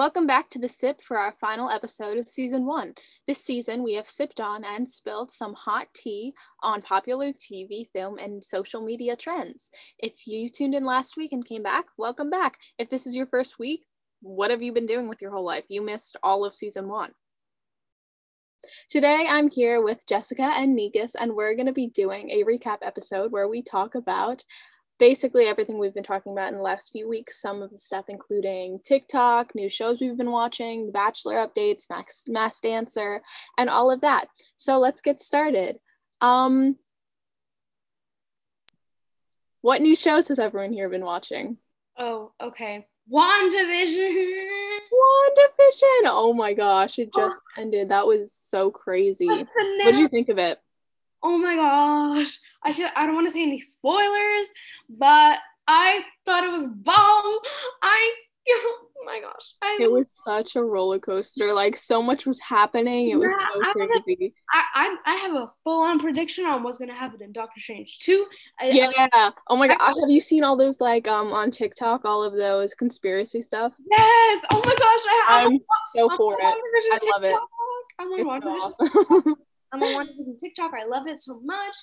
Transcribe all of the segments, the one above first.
Welcome back to the Sip for our final episode of season one. This season, we have sipped on and spilled some hot tea on popular TV, film, and social media trends. If you tuned in last week and came back, welcome back. If this is your first week, what have you been doing with your whole life? You missed all of season one. Today, I'm here with Jessica and Negus, and we're going to be doing a recap episode where we talk about basically everything we've been talking about in the last few weeks. Some of the stuff, including TikTok, new shows we've been watching, The Bachelor updates, Max, Masked Dancer, and all of that. So let's get started. Um, what new shows has everyone here been watching? Oh, okay. WandaVision. WandaVision. Oh my gosh, it just oh. ended. That was so crazy. What did you think of it? Oh my gosh. I feel I don't want to say any spoilers, but I thought it was bomb. I oh my gosh. I, it was such a roller coaster. Like so much was happening. It was so I crazy. Was I, I, I have a full on prediction on what's gonna happen in Doctor Strange 2. yeah. I, oh my god. have you seen all those like um on TikTok, all of those conspiracy stuff? Yes. Oh my gosh. I, am so for it. I love it. I'm on it's so awesome. I'm on WandaVision TikTok. I love it so much.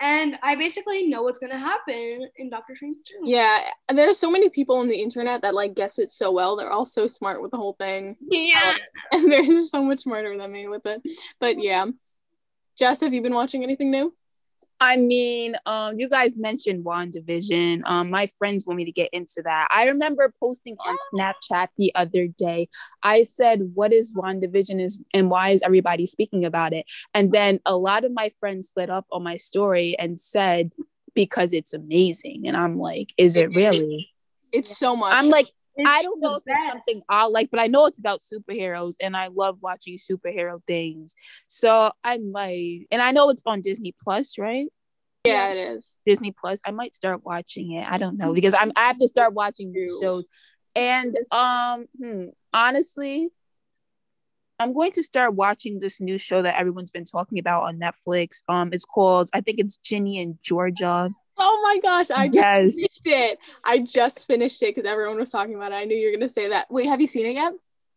And I basically know what's gonna happen in Doctor Strange 2. Yeah, there's so many people on the internet that like guess it so well. They're all so smart with the whole thing. Yeah. Um, and they're so much smarter than me with it. But yeah. Jess, have you been watching anything new? I mean, um, you guys mentioned WandaVision. Um, my friends want me to get into that. I remember posting on Snapchat the other day. I said, "What is WandaVision is and why is everybody speaking about it?" And then a lot of my friends slid up on my story and said, "Because it's amazing." And I'm like, "Is it really?" It's so much. I'm like, it's I don't know if best. it's something I'll like, but I know it's about superheroes and I love watching superhero things. So I might, and I know it's on Disney Plus, right? Yeah, it is. Disney Plus. I might start watching it. I don't know because I'm I have to start watching new shows. And um hmm, honestly, I'm going to start watching this new show that everyone's been talking about on Netflix. Um, it's called I think it's Ginny and Georgia. Oh my gosh, I just yes. finished it. I just finished it because everyone was talking about it. I knew you were gonna say that. Wait, have you seen it yet?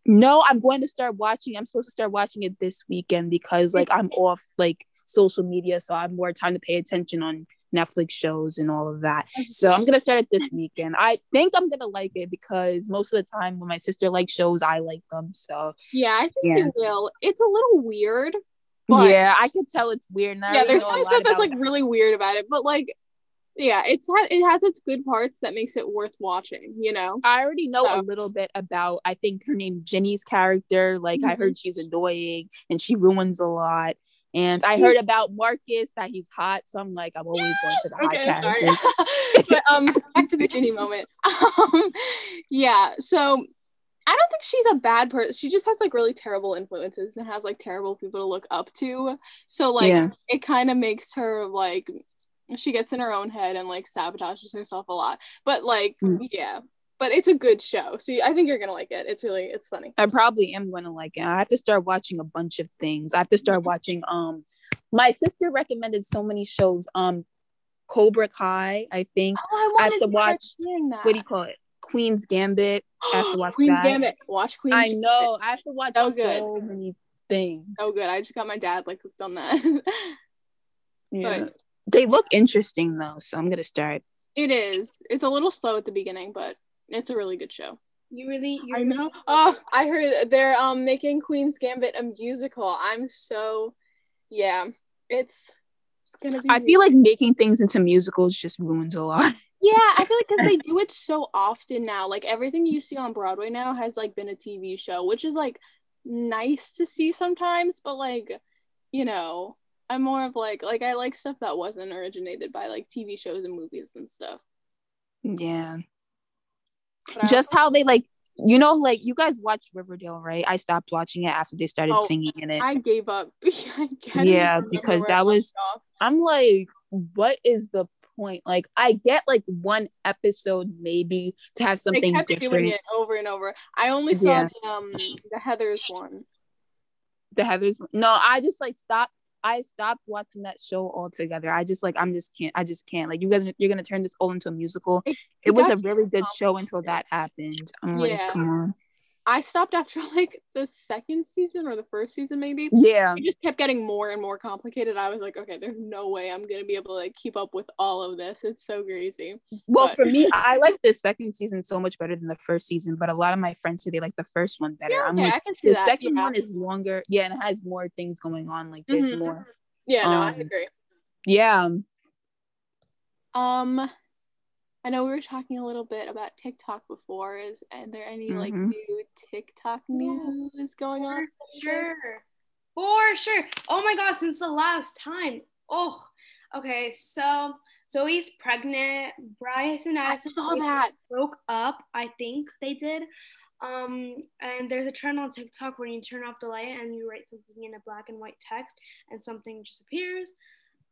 No, I'm going to start watching. I'm supposed to start watching it this weekend because like I'm off like social media, so I have more time to pay attention on Netflix shows and all of that. So I'm gonna start it this weekend. I think I'm gonna like it because most of the time when my sister likes shows, I like them. So yeah, I think yeah. you will. It's a little weird. yeah, I could tell it's weird. Yeah, there's some stuff that's like really weird about it, but like yeah it's ha- it has its good parts that makes it worth watching you know i already know so. a little bit about i think her name's jenny's character like mm-hmm. i heard she's annoying and she ruins a lot and i heard about marcus that he's hot so i'm like i'm always going for the hot okay, character but um back to the jenny moment um yeah so I don't think she's a bad person. She just has like really terrible influences and has like terrible people to look up to. So like yeah. it kind of makes her like she gets in her own head and like sabotages herself a lot. But like, mm. yeah. But it's a good show. So I think you're gonna like it. It's really it's funny. I probably am gonna like it. I have to start watching a bunch of things. I have to start mm-hmm. watching um my sister recommended so many shows. Um Cobra Kai, I think. Oh, I, I have to watch what do you call it? Queen's Gambit. I have to watch Queen's that. Gambit. Watch Queen's I know. I have to watch so, good. so many things. Oh good. I just got my dad like hooked on that. yeah. But they look interesting though, so I'm gonna start. It is. It's a little slow at the beginning, but it's a really good show. You really? I know. Oh, I heard they're um making Queen's Gambit a musical. I'm so, yeah. It's it's gonna be. I feel like making things into musicals just ruins a lot. Yeah, I feel like because they do it so often now. Like everything you see on Broadway now has like been a TV show, which is like nice to see sometimes, but like, you know, I'm more of like like I like stuff that wasn't originated by like TV shows and movies and stuff. Yeah. Just how they like you know like you guys watch Riverdale, right? I stopped watching it after they started oh, singing in it. I gave up. I yeah, because that was I'm like what is the point? Like I get like one episode maybe to have something they kept different. doing it over and over. I only saw yeah. the um the Heathers one. The Heathers no, I just like stopped I stopped watching that show altogether. I just like I'm just can't I just can't like you guys you're gonna turn this all into a musical. It, it was a really good show until that happened. I'm yeah. like, come on. I stopped after like the second season or the first season, maybe. Yeah. It just kept getting more and more complicated. I was like, okay, there's no way I'm gonna be able to like keep up with all of this. It's so crazy. Well, But- for me, I like the second season so much better than the first season, but a lot of my friends say they like the first one better. Yeah, I'm okay, like, I can see the that. second yeah. one is longer. Yeah, and it has more things going on. Like there's Mhm. more. yeah, no, I um, agree. Yeah. Um, I know we were talking a little bit about TikTok before. Is are there any like Mhm. new TikTok news going on? For sure. For sure. Oh my god, since the last time. Oh, okay. So Zoe's pregnant. Bryce and I Addison saw that. broke up. I think they did. Um, and there's a trend on TikTok where you turn off the light and you write something in a black and white text, and something just appears.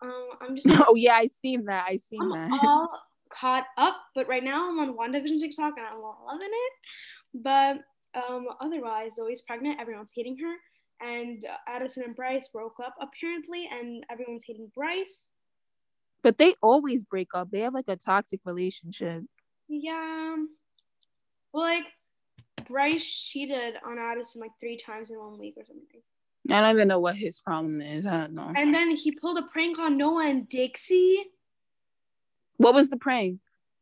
Um, I'm just Oh yeah, I seen that. I seen I'm that. all caught up, but right now I'm on WandaVision TikTok and I'm loving it. But um, otherwise, Zoe's pregnant. Everyone's hating her, and Addison and Bryce broke up apparently, and everyone's hating Bryce. But they always break up. They have like a toxic relationship. Yeah. Well, like Bryce cheated on Addison like three times in one week or something. I don't even know what his problem is. I don't know. And then he pulled a prank on Noah and Dixie. What was the prank?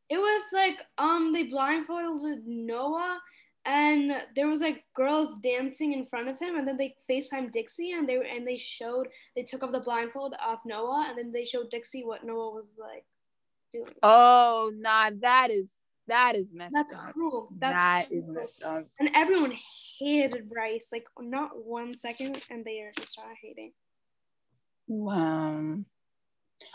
It was like um they blindfolded Noah and there was like girls dancing in front of him and then they FaceTime Dixie and they and they showed they took off the blindfold off Noah and then they showed Dixie what Noah was like doing. Oh, nah, that is that is messed up. That's up. cruel. That's That is cruel. messed up. And everyone hated Bryce, like not one second, and they are just started hating. Wow.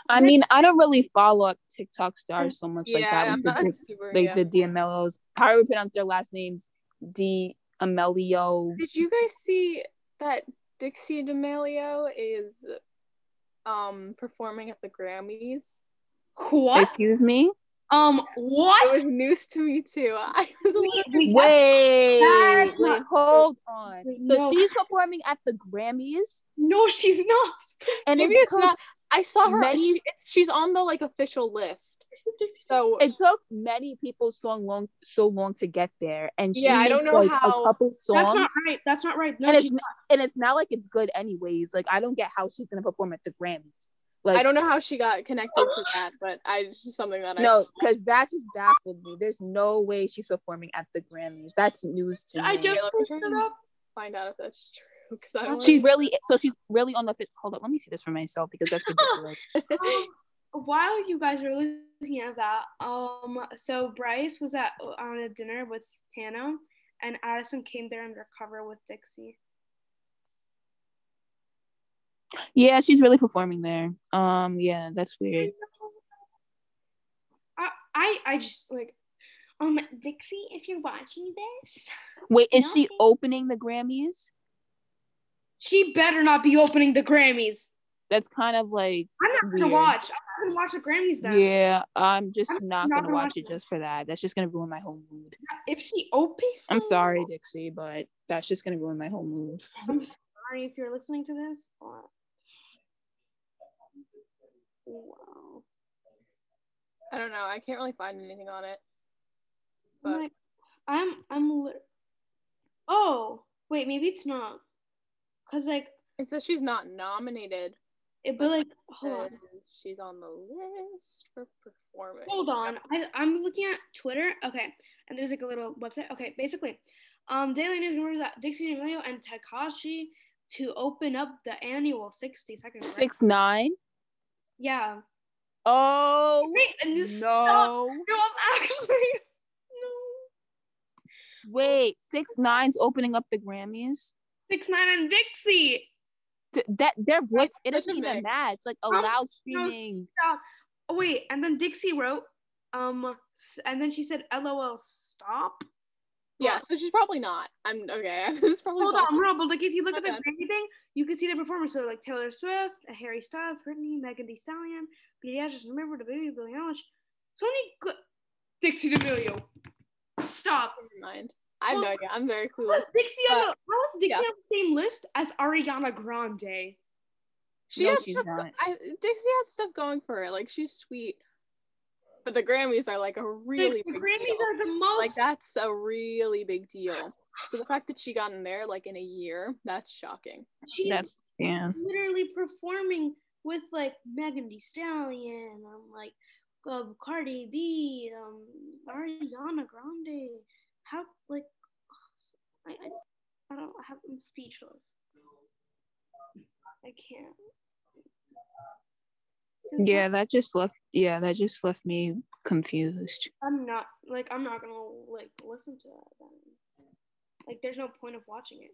I mean, I don't really follow up TikTok stars so much like yeah, that. I'm Like, not the, super. like yeah. the D'Amelio's. How do we pronounce their last names? D Amelio. Did you guys see that Dixie D'Amelio is um performing at the Grammys? What? Excuse me. Um, what? It what? was news to me too. I was a little Wait, Wait, wait, hold on. Wait, So no. she's performing at the Grammys, No, she's not. and maybe it it's not. I saw her. many- She, it's, she's on the like official list. So it took many people so long, so long to get there, and she Yeah, I don't know like how- a couple songs. That's not right. That's not right. No, and it's she's n- and it's not like it's good anyways. Like I don't get how she's gonna perform at the Grammys. Like I don't know how she got connected to that, but I it's just something that I No, because that just baffled me. There's no way she's performing at the Grammys. That's news to I me. I just looked it up. find out if that's true because I don't. She's really so she's really on the fit. Hold up, let me see this for myself because that's ridiculous. Um, while you guys are looking at that, um, so Bryce was at on a dinner with Tano, and Addison came there undercover with Dixie. yeah, she's really performing there. Um, yeah, that's weird. I, I, I just like, um, Dixie, if you're watching this, Wait, is she opening the Grammys? She better not be opening the Grammys. That's kind of like I'm not gonna watch. I'm not gonna watch the Grammys then. yeah. I'm just I'm not, not gonna gonna watch watch it it. just for that. That's just gonna ruin my whole mood. If she opens, I'm sorry, Dixie, but that's just gonna ruin my whole mood. I'm sorry if you're listening to this. But... Wow. I don't know. I can't really find anything on it. I'm But I'm I'm lit- oh wait maybe it's not because like it says she's not nominated. it but like hold on She's on the list for performance. hold on I I'm looking at Twitter okay and there's like a little website okay basically um Daily News remembers that Dixie D'Amelio and Tekashi to open up the annual 60 seconds right? Six nine. yeah Oh wait and just stop no! no I'm actually no Wait, six nine's opening up the Grammys. Six nine and Dixie Th- that their voice it doesn't even match. Like I'm allow so streaming. stop. Oh wait, and then Dixie wrote, um, and then she said, "LOL, stop." Yeah, so she's probably not. I'm okay. This probably Hold not- on, no, but like if you look My at the bad. Thing, you can see the performers. So like Taylor Swift, Harry Styles, Britney, Megan Thee Stallion, Pediatrics, remember the baby, Billie Eilish. So many. Dixie D'Amelio, stop. Never mind. I have no Well, idea. I'm very How clueless. is Dixie on the, how is Dixie yeah. on the same list as Ariana Grande? She No, has she's stuff, not. I, Dixie has stuff going for her. Like she's sweet, but the Grammys are like a really the, the big Grammys deal. are the most like that's a really big deal. So the fact that she got in there like in a year, that's shocking. She's That's yeah. literally performing with like Megan Thee Stallion, um, like um, Cardi B, um, Ariana Grande. How like I I, I don't have I'm speechless. I can't. Since Yeah, that just left yeah, that just left me confused. I'm not like I'm not gonna like listen to that. Then. Like, there's no point of watching it.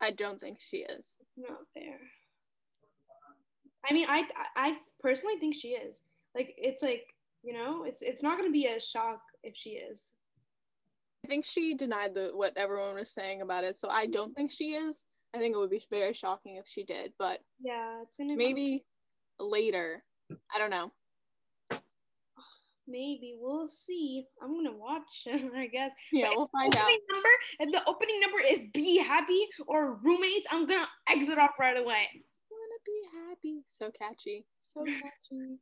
I don't think she is. Not fair. I mean, I I personally think she is. Like, it's like you know, it's it's not gonna be a shock if she is. I think she denied the what everyone was saying about it, so I don't think she is. I think it would be very shocking if she did, but Yeah, it's gonna be maybe later. I don't know. maybe we'll see. I'm gonna watch. I guess. Yeah, But we'll find out. number. If the opening number is "Be Happy" or "Roommates," I'm gonna exit off right away. Wanna be happy. So catchy. So catchy.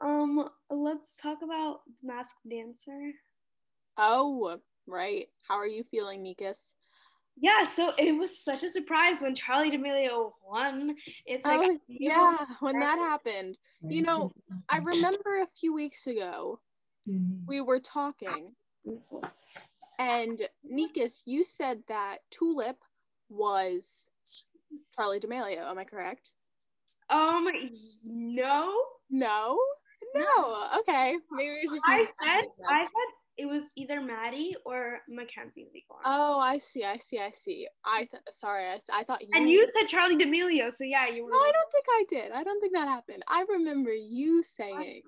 Um, let's talk about Masked Dancer. Oh, right. How are you feeling, Nikas? Yeah, so it was such a surprise when Charli D'Amelio won. It's like oh, yeah, when that happened. You know, I remember a few weeks ago we were talking, and Nikas, you said that Tulip was Charli D'Amelio. Am I correct? um no. No. No. Okay. Maybe it was just. I said. I said it was either Maddie or Mackenzie Ziegler. Oh, I see. I see. I see. I th- sorry. I, I thought you. and you said Charli D'Amelio, so yeah, you were. No, I don't think I did. I don't think that happened. I remember you saying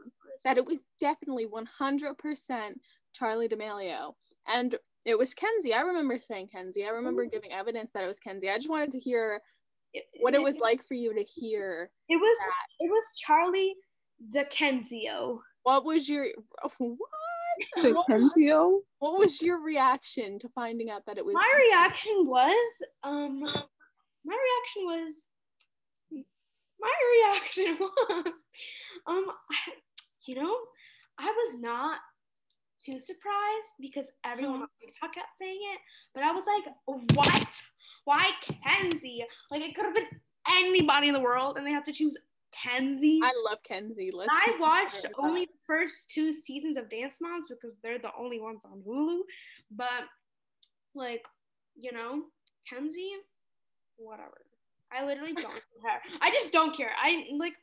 that it was definitely 100% Charli D'Amelio. And it was Kenzie. I remember saying Kenzie. I remember giving evidence that it was Kenzie. I just wanted to hear what it was like for you to hear. It was it was Charlie DeKenzio. What was your what? The What, Kenzio? what was your reaction to finding out that it was My reaction was um my reaction was my reaction was um I, you know I was not too surprised because everyone on TikTok kept saying it, but I was like, what? Why Kenzie? Like it could have been anybody in the world, and they have to choose Kenzie. I love Kenzie. Let's I watched only the first two seasons of Dance Moms because they're the only ones on Hulu. But like, you know, Kenzie, whatever. I literally don't care. I just don't care. I like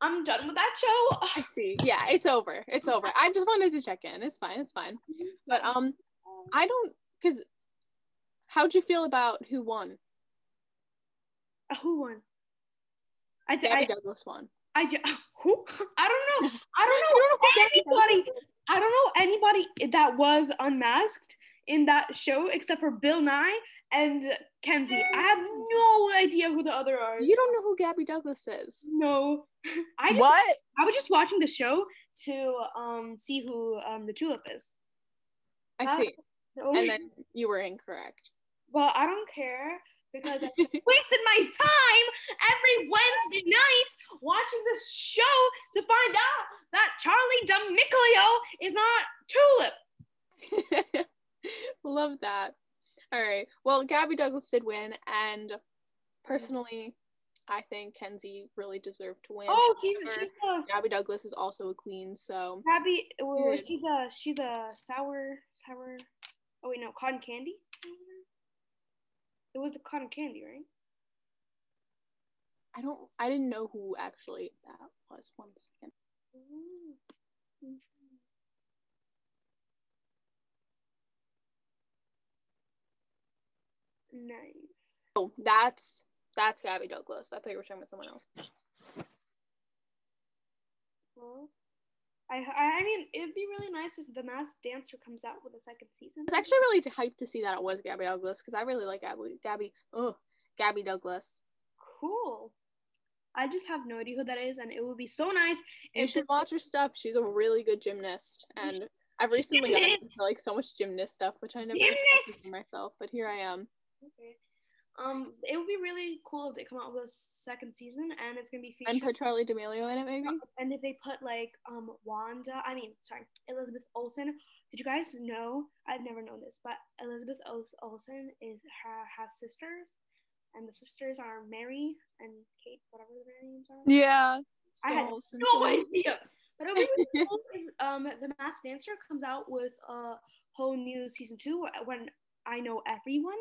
I'm done with that show. I see. Yeah, it's over. It's over. I just wanted to check in. It's fine. It's fine. But um I don't cuz how'd you feel about who won? Uh, who won? I, d- Gabby I, Douglas won. I, j- who? I don't know. I don't know anybody. I don't know anybody that was unmasked in that show except for Bill Nye and Kenzie. I have no idea who the other are. You don't know who Gabby Douglas is. No. I just What? I was just watching the show to um see who um the tulip is. I Ah. see. The And then you were incorrect. well, I don't care because I just wasted my time every Wednesday night watching this show to find out that Charli D'Amelio is not Tulip. Love that. All right. Well, Gabby Douglas did win, and personally, I think Kenzie really deserved to win. Oh, she's she's the Gabby Douglas is also a queen, so Abby. Was Good. she the she the sour sour? Oh wait, no, cotton candy. It was the cotton candy, right? I don't. I didn't know who actually that was. One second. Nice. Oh, that's that's Gabby Douglas. I thought you were talking about someone else. Well, I I mean, it'd be really nice if the Masked Dancer comes out with a second season. I was actually really hyped to see that it was Gabby Douglas because I really like Gabby. Gabby. Oh, Gabby Douglas. cool. I just have no idea who that is, and it would be so nice You should watch her stuff. She's a really good gymnast, and I've recently gotten into like so much gymnast stuff, which I never Gymnast. did myself. But here I am. Okay. Um, it would be really cool if they come out with a second season, and it's gonna be And featured. put Charli D'Amelio in it, maybe. And if they put like um Wanda, I mean, sorry, Elizabeth Olsen. Did you guys know? I've never known this, but Elizabeth Ol- Olsen is ha- has sisters, and the sisters are Mary and Kate, whatever their names are. Yeah. I had Olsen no twins. idea. But it would be really cool if um the Masked Dancer comes out with a whole new season two when I know everyone,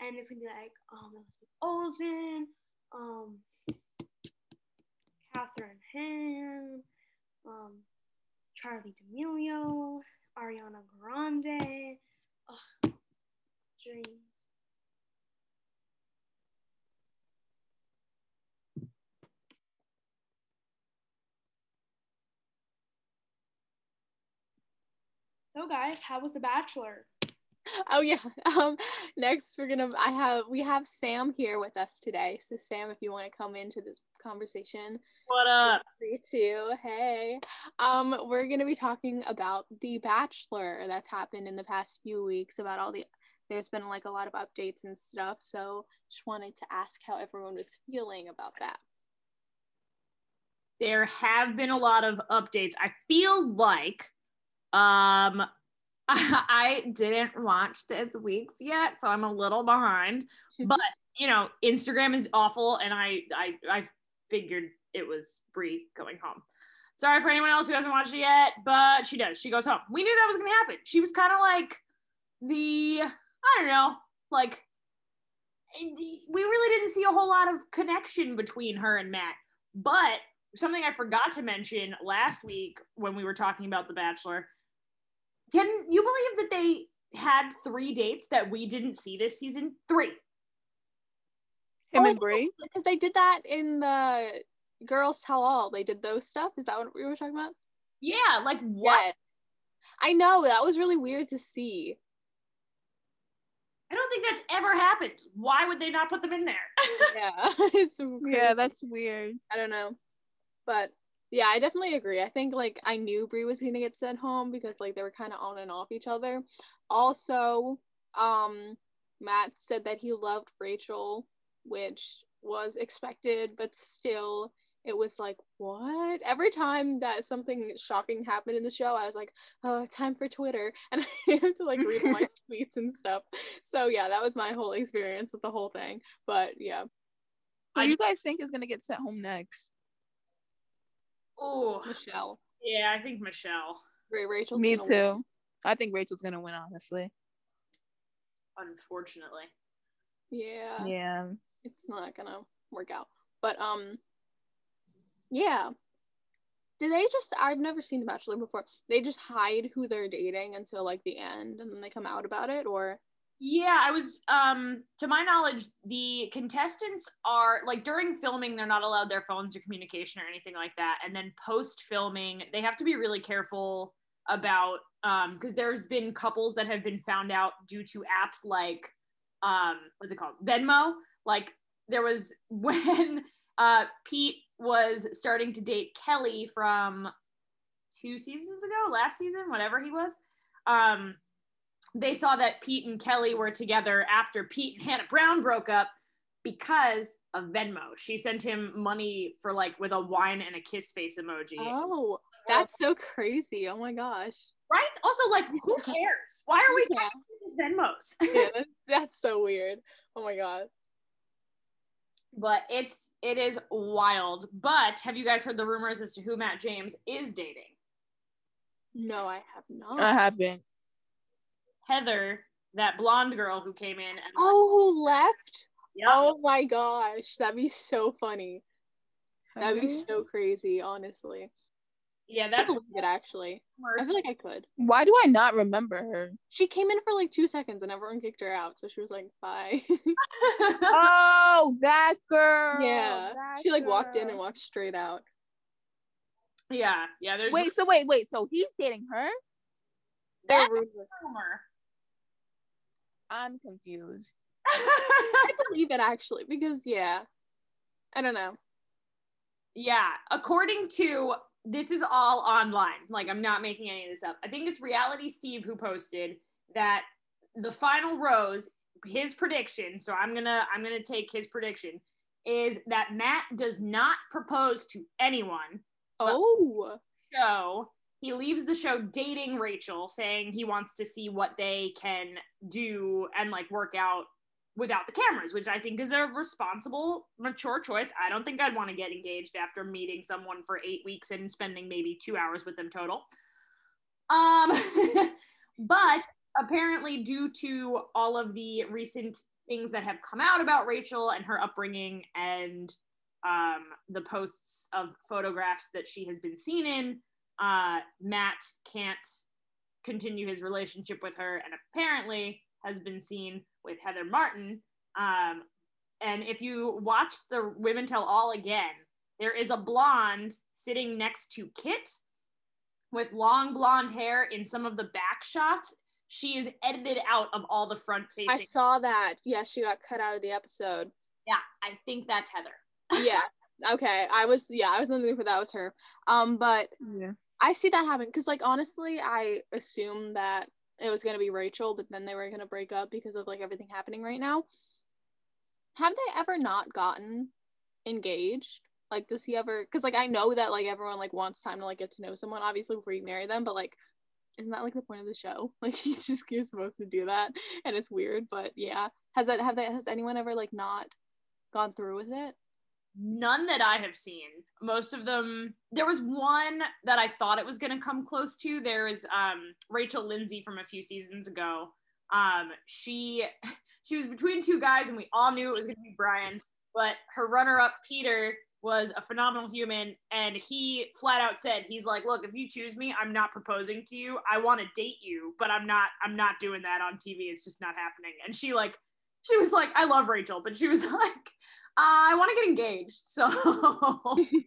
and it's gonna be like um Olsen, um Kathryn Hahn, um Charli D'Amelio, Ariana Grande. oh, dreams. So guys, how was The Bachelor? Oh yeah. Um next we're gonna I have we have Sam here with us today. So Sam, if you want to come into this conversation, What up? free to. Hey. Um, we're gonna be talking about The Bachelor that's happened in the past few weeks, about all the there's been like a lot of updates and stuff. So just wanted to ask how everyone was feeling about that. There have been a lot of updates. I feel like um I didn't watch this week's yet, so I'm a little behind. But you know, Instagram is awful, and I I I figured it was Bri going home. Sorry for anyone else who hasn't watched it yet, but she does. She goes home. We knew that was gonna happen. She was kind of like the I don't know, like we really didn't see a whole lot of connection between her and Matt. But something I forgot to mention last week when we were talking about The Bachelor. Can you believe that they had three dates that we didn't see this season? Three. Him oh, and Bri. Because they did that in the Girls Tell All. They did those stuff. Is that what we were talking about? Yeah, like what? Yes. I know that was really weird to see. I don't think that's ever happened. Why would they not put them in there? Yeah, it's so Yeah, that's weird. I don't know, but yeah, I definitely agree. I think like I knew Bri was gonna get sent home because like they were kind of on and off each other. Also, um, Matt said that he loved Rachel, which was expected, but still, it was like what? Every time that something shocking happened in the show, I was like, oh, time for Twitter, and I have to like read my tweets and stuff. So yeah, that was my whole experience with the whole thing. But yeah, Who do you guys think is gonna get sent home next? Oh, Michelle, yeah, I think Michelle. Ray, Rachel. Me gonna win. too. I think Rachel's gonna win, honestly. Unfortunately, Yeah. Yeah. it's not gonna work out. But um yeah. Do they just I've never seen The Bachelor before. They just hide who they're dating until like the end and then they come out about it or Yeah, I was um to my knowledge, the contestants are like during filming, they're not allowed their phones or communication or anything like that. And then post filming, they have to be really careful about um because there's been couples that have been found out due to apps like um what's it called? Venmo. Like there was when uh Pete was starting to date Kelley from two seasons ago, last season, whatever he was. Um they saw that Pete and Kelley were together after Pete and Hannah Brown broke up because of Venmo. She sent him money for like with a wine and a kiss face emoji. Oh, that's so crazy. Oh my gosh. Right? Also, like, who cares? Why are we Yeah. counting these Venmos? Yeah, that's, that's so weird. Oh my god. but it's it is wild. But have you guys heard the rumors as to who Matt James is dating? No, I have not. I haven't. Heather, that blonde girl who came in and oh, who left? Yep. Oh my gosh. That'd be so funny. That'd be so crazy, honestly. yeah, I that's believe it actually. I feel like I could. Why do I not remember her? She came in for like two seconds and everyone kicked her out. So she was like, bye. Oh, that girl. yeah. that She like walked in and walked straight out. yeah, yeah. There's Wait, so wait, wait. So he's dating her? They're That's ruthless. a rumor. I'm confused. I believe it actually because yeah. I don't know. Yeah, according to this is all online. Like I'm not making any of this up. I think it's Reality Steve who posted that the final rose his prediction. So I'm gonna I'm gonna take his prediction is that Matt does not propose to anyone. Oh. Show he leaves the show dating Rachel, saying he wants to see what they can do and like work out without the cameras, which I think is a responsible, mature choice. I don't think I'd want to get engaged after meeting someone for eight weeks and spending maybe two hours with them total. Um, but apparently, due to all of the recent things that have come out about Rachel and her upbringing and um, the posts of photographs that she has been seen in, uh, Matt can't continue his relationship with her and apparently has been seen with Heather Martin. Um, and if you watch the Women Tell All again, there is a blonde sitting next to Kit with long blonde hair in some of the back shots. She is edited out of all the front facing. I saw that. Yeah, she got cut out of the episode. Yeah, I think that's Heather. yeah. Okay. I was yeah, I was looking for that was her. Um, but Yeah. I see that happen because like honestly, I assumed that it was gonna be Rachel, but then they were gonna break up because of like everything happening right now. Have they ever not gotten engaged? Like, does he ever? Because like I know that like everyone like wants time to like get to know someone, obviously before you marry them, but like, isn't that like the point of the show? Like, he's just you're supposed to do that, and it's weird, but yeah. Has that have that has anyone ever like not gone through with it? None that I have seen. Most of them. There was one that I thought it was going to come close to. There is um, Rachel Lindsay from a few seasons ago. Um, she she was between two guys, and we all knew it was going to be Bryan. But her runner-up Peter was a phenomenal human, and he flat out said, "He's like, look, if you choose me, I'm not proposing to you. I want to date you, but I'm not. I'm not doing that on TV. It's just not happening." And she like, she was like, "I love Rachel," but she was like, uh, "I want to get engaged." So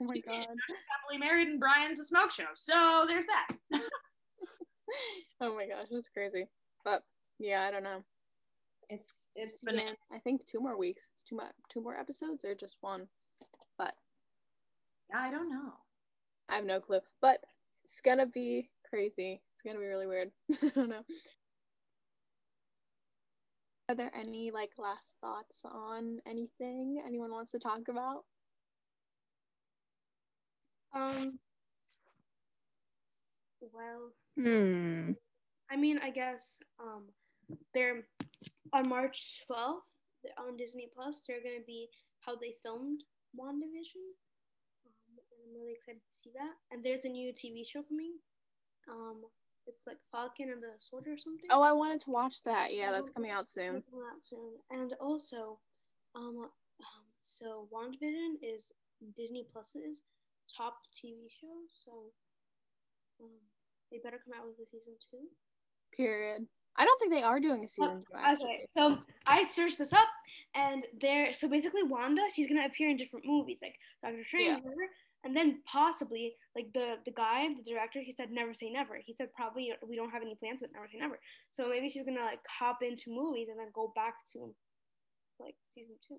Oh my god. is happily married, and Bryan's a smoke show. So there's that. oh my gosh, that's crazy. But yeah, I don't know. It's it's been in, I think two more weeks, two more two more episodes, or just one. But yeah, I don't know. I have no clue. But it's gonna be crazy. It's gonna be really weird. I don't know. Are there any like last thoughts on anything anyone wants to talk about? Um. Well, Hmm. I mean, I guess um, they're on March 12th on Disney Plus. They're gonna be how they filmed WandaVision. Um, and I'm really excited to see that. And there's a new TV show coming. Um, it's like Falcon and the Soldier or something. Oh, I wanted to watch that. Yeah, that's coming out soon. It'll out soon. And also, um, um, so WandaVision is Disney Plus's top TV show. So, um, they better come out with a season two. Period. I don't think they are doing a season two. Actually. Okay, so I searched this up, and there. So basically, Wanda, she's gonna appear in different movies, like Doctor Strange, Yeah. And then possibly, like the the guy, the director, he said never say never. He said probably we don't have any plans, but never say never. So maybe she's gonna like hop into movies and then go back to like season two.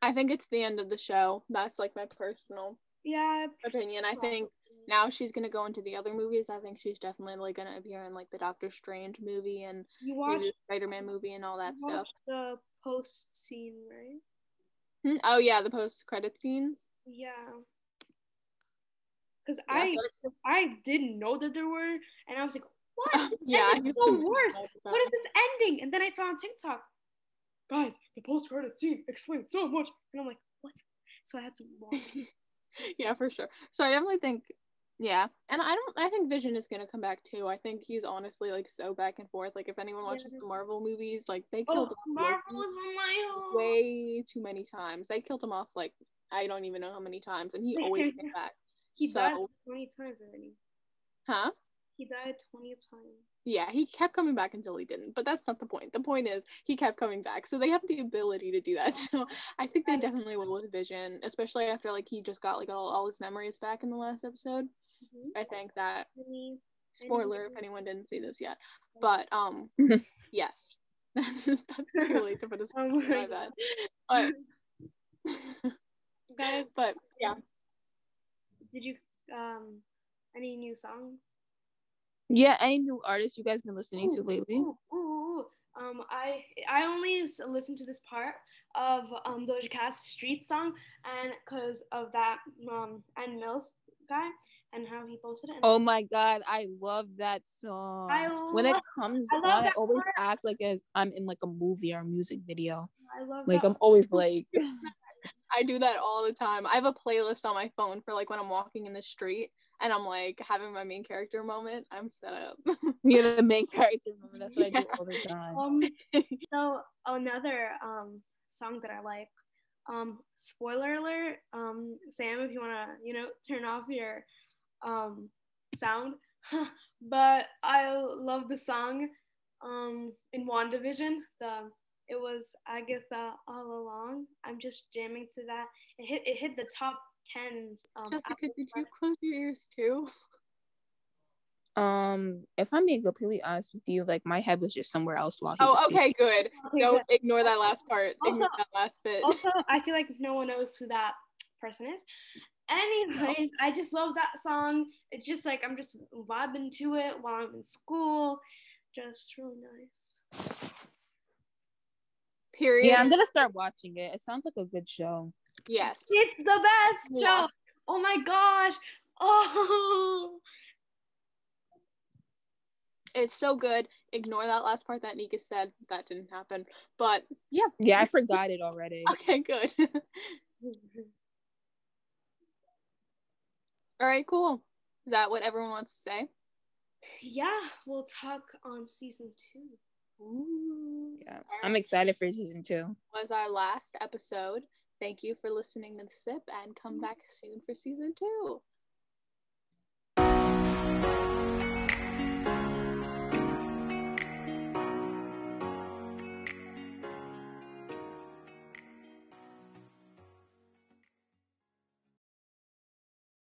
I think it's the end of the show. That's like my personal Yeah. opinion. I think now she's gonna go into the other movies. I think she's definitely like gonna appear in like the Doctor Strange movie and you the Spider-Man movie and all that you stuff. the post scene, right? Hmm? Oh yeah, the post-credit scenes. Yeah. Because I I didn't know that there were, and I was like, what? Oh, this yeah, I ending is so worse. What is this ending? And then I saw on TikTok, guys, the post credit scene explains so much, and I'm like, what? So I had to watch. yeah, for sure. So I definitely think, yeah, and I don't. I think Vision is gonna come back too. I think he's honestly like so back and forth. Like if anyone watches Yeah. the Marvel movies, like they oh, killed off Marvel is my home. way too many times. They killed him off like I don't even know how many times, and he always came back. He died 20 times already. Huh? He died 20 times. Yeah, he kept coming back until he didn't. But that's not the point. The point is he kept coming back. So they have the ability to do that. So I think they definitely will with Vision, especially after like he just got like all, all his memories back in the last episode. Mhm. I think that spoiler if anyone didn't see this yet. But um yes. That's that's too late to put a spoiler, Oh my my bad. But but yeah. Did you um any new songs? Yeah, any new artists you guys been listening to lately? Ooh, ooh, ooh. Um, I I only listened to this part of um, Doja Cat's Street song, and because of that um, and Mills guy and how he posted it. Oh my god, I love that song. I when it comes I on, I always act like as I'm in like a movie or a music video. I love Like. I'm always like, I do that all the time. I have a playlist on my phone for like when I'm walking in the street and I'm like having my main character moment. I'm set up. you're the main character. Remember, that's what I do all the time. Um, so another um song that I like. Um, spoiler alert. Um, Sam, if you wanna, you know, turn off your um sound. but I love the song. Um, in WandaVision, the it was Agatha all along. I'm just jamming to that. It hit it hit the top ten. Um, Jessica, Apple did you close your ears too? Um, if I'm being completely honest with you, like my head was just somewhere else while he was Oh, speaking. okay, good. Okay, Don't good. ignore that last part. Ignore Also- that last bit. also i feel like no one knows who that person is anyways i just love that song it's just like i'm just vibing to it while i'm in school just really nice Period. Yeah, I'm gonna start watching it. It sounds like a good show. yes. it's the best Yeah. show oh my gosh oh It's so good. Ignore that last part that Nika said. That didn't happen. But yeah. Yeah, I forgot it already. Okay, good. All right, cool. Is that what everyone wants to say? yeah we'll talk on season two Ooh. Yeah, I'm excited for season two. Was our last episode. Thank you for listening to the sip and come back soon for season two.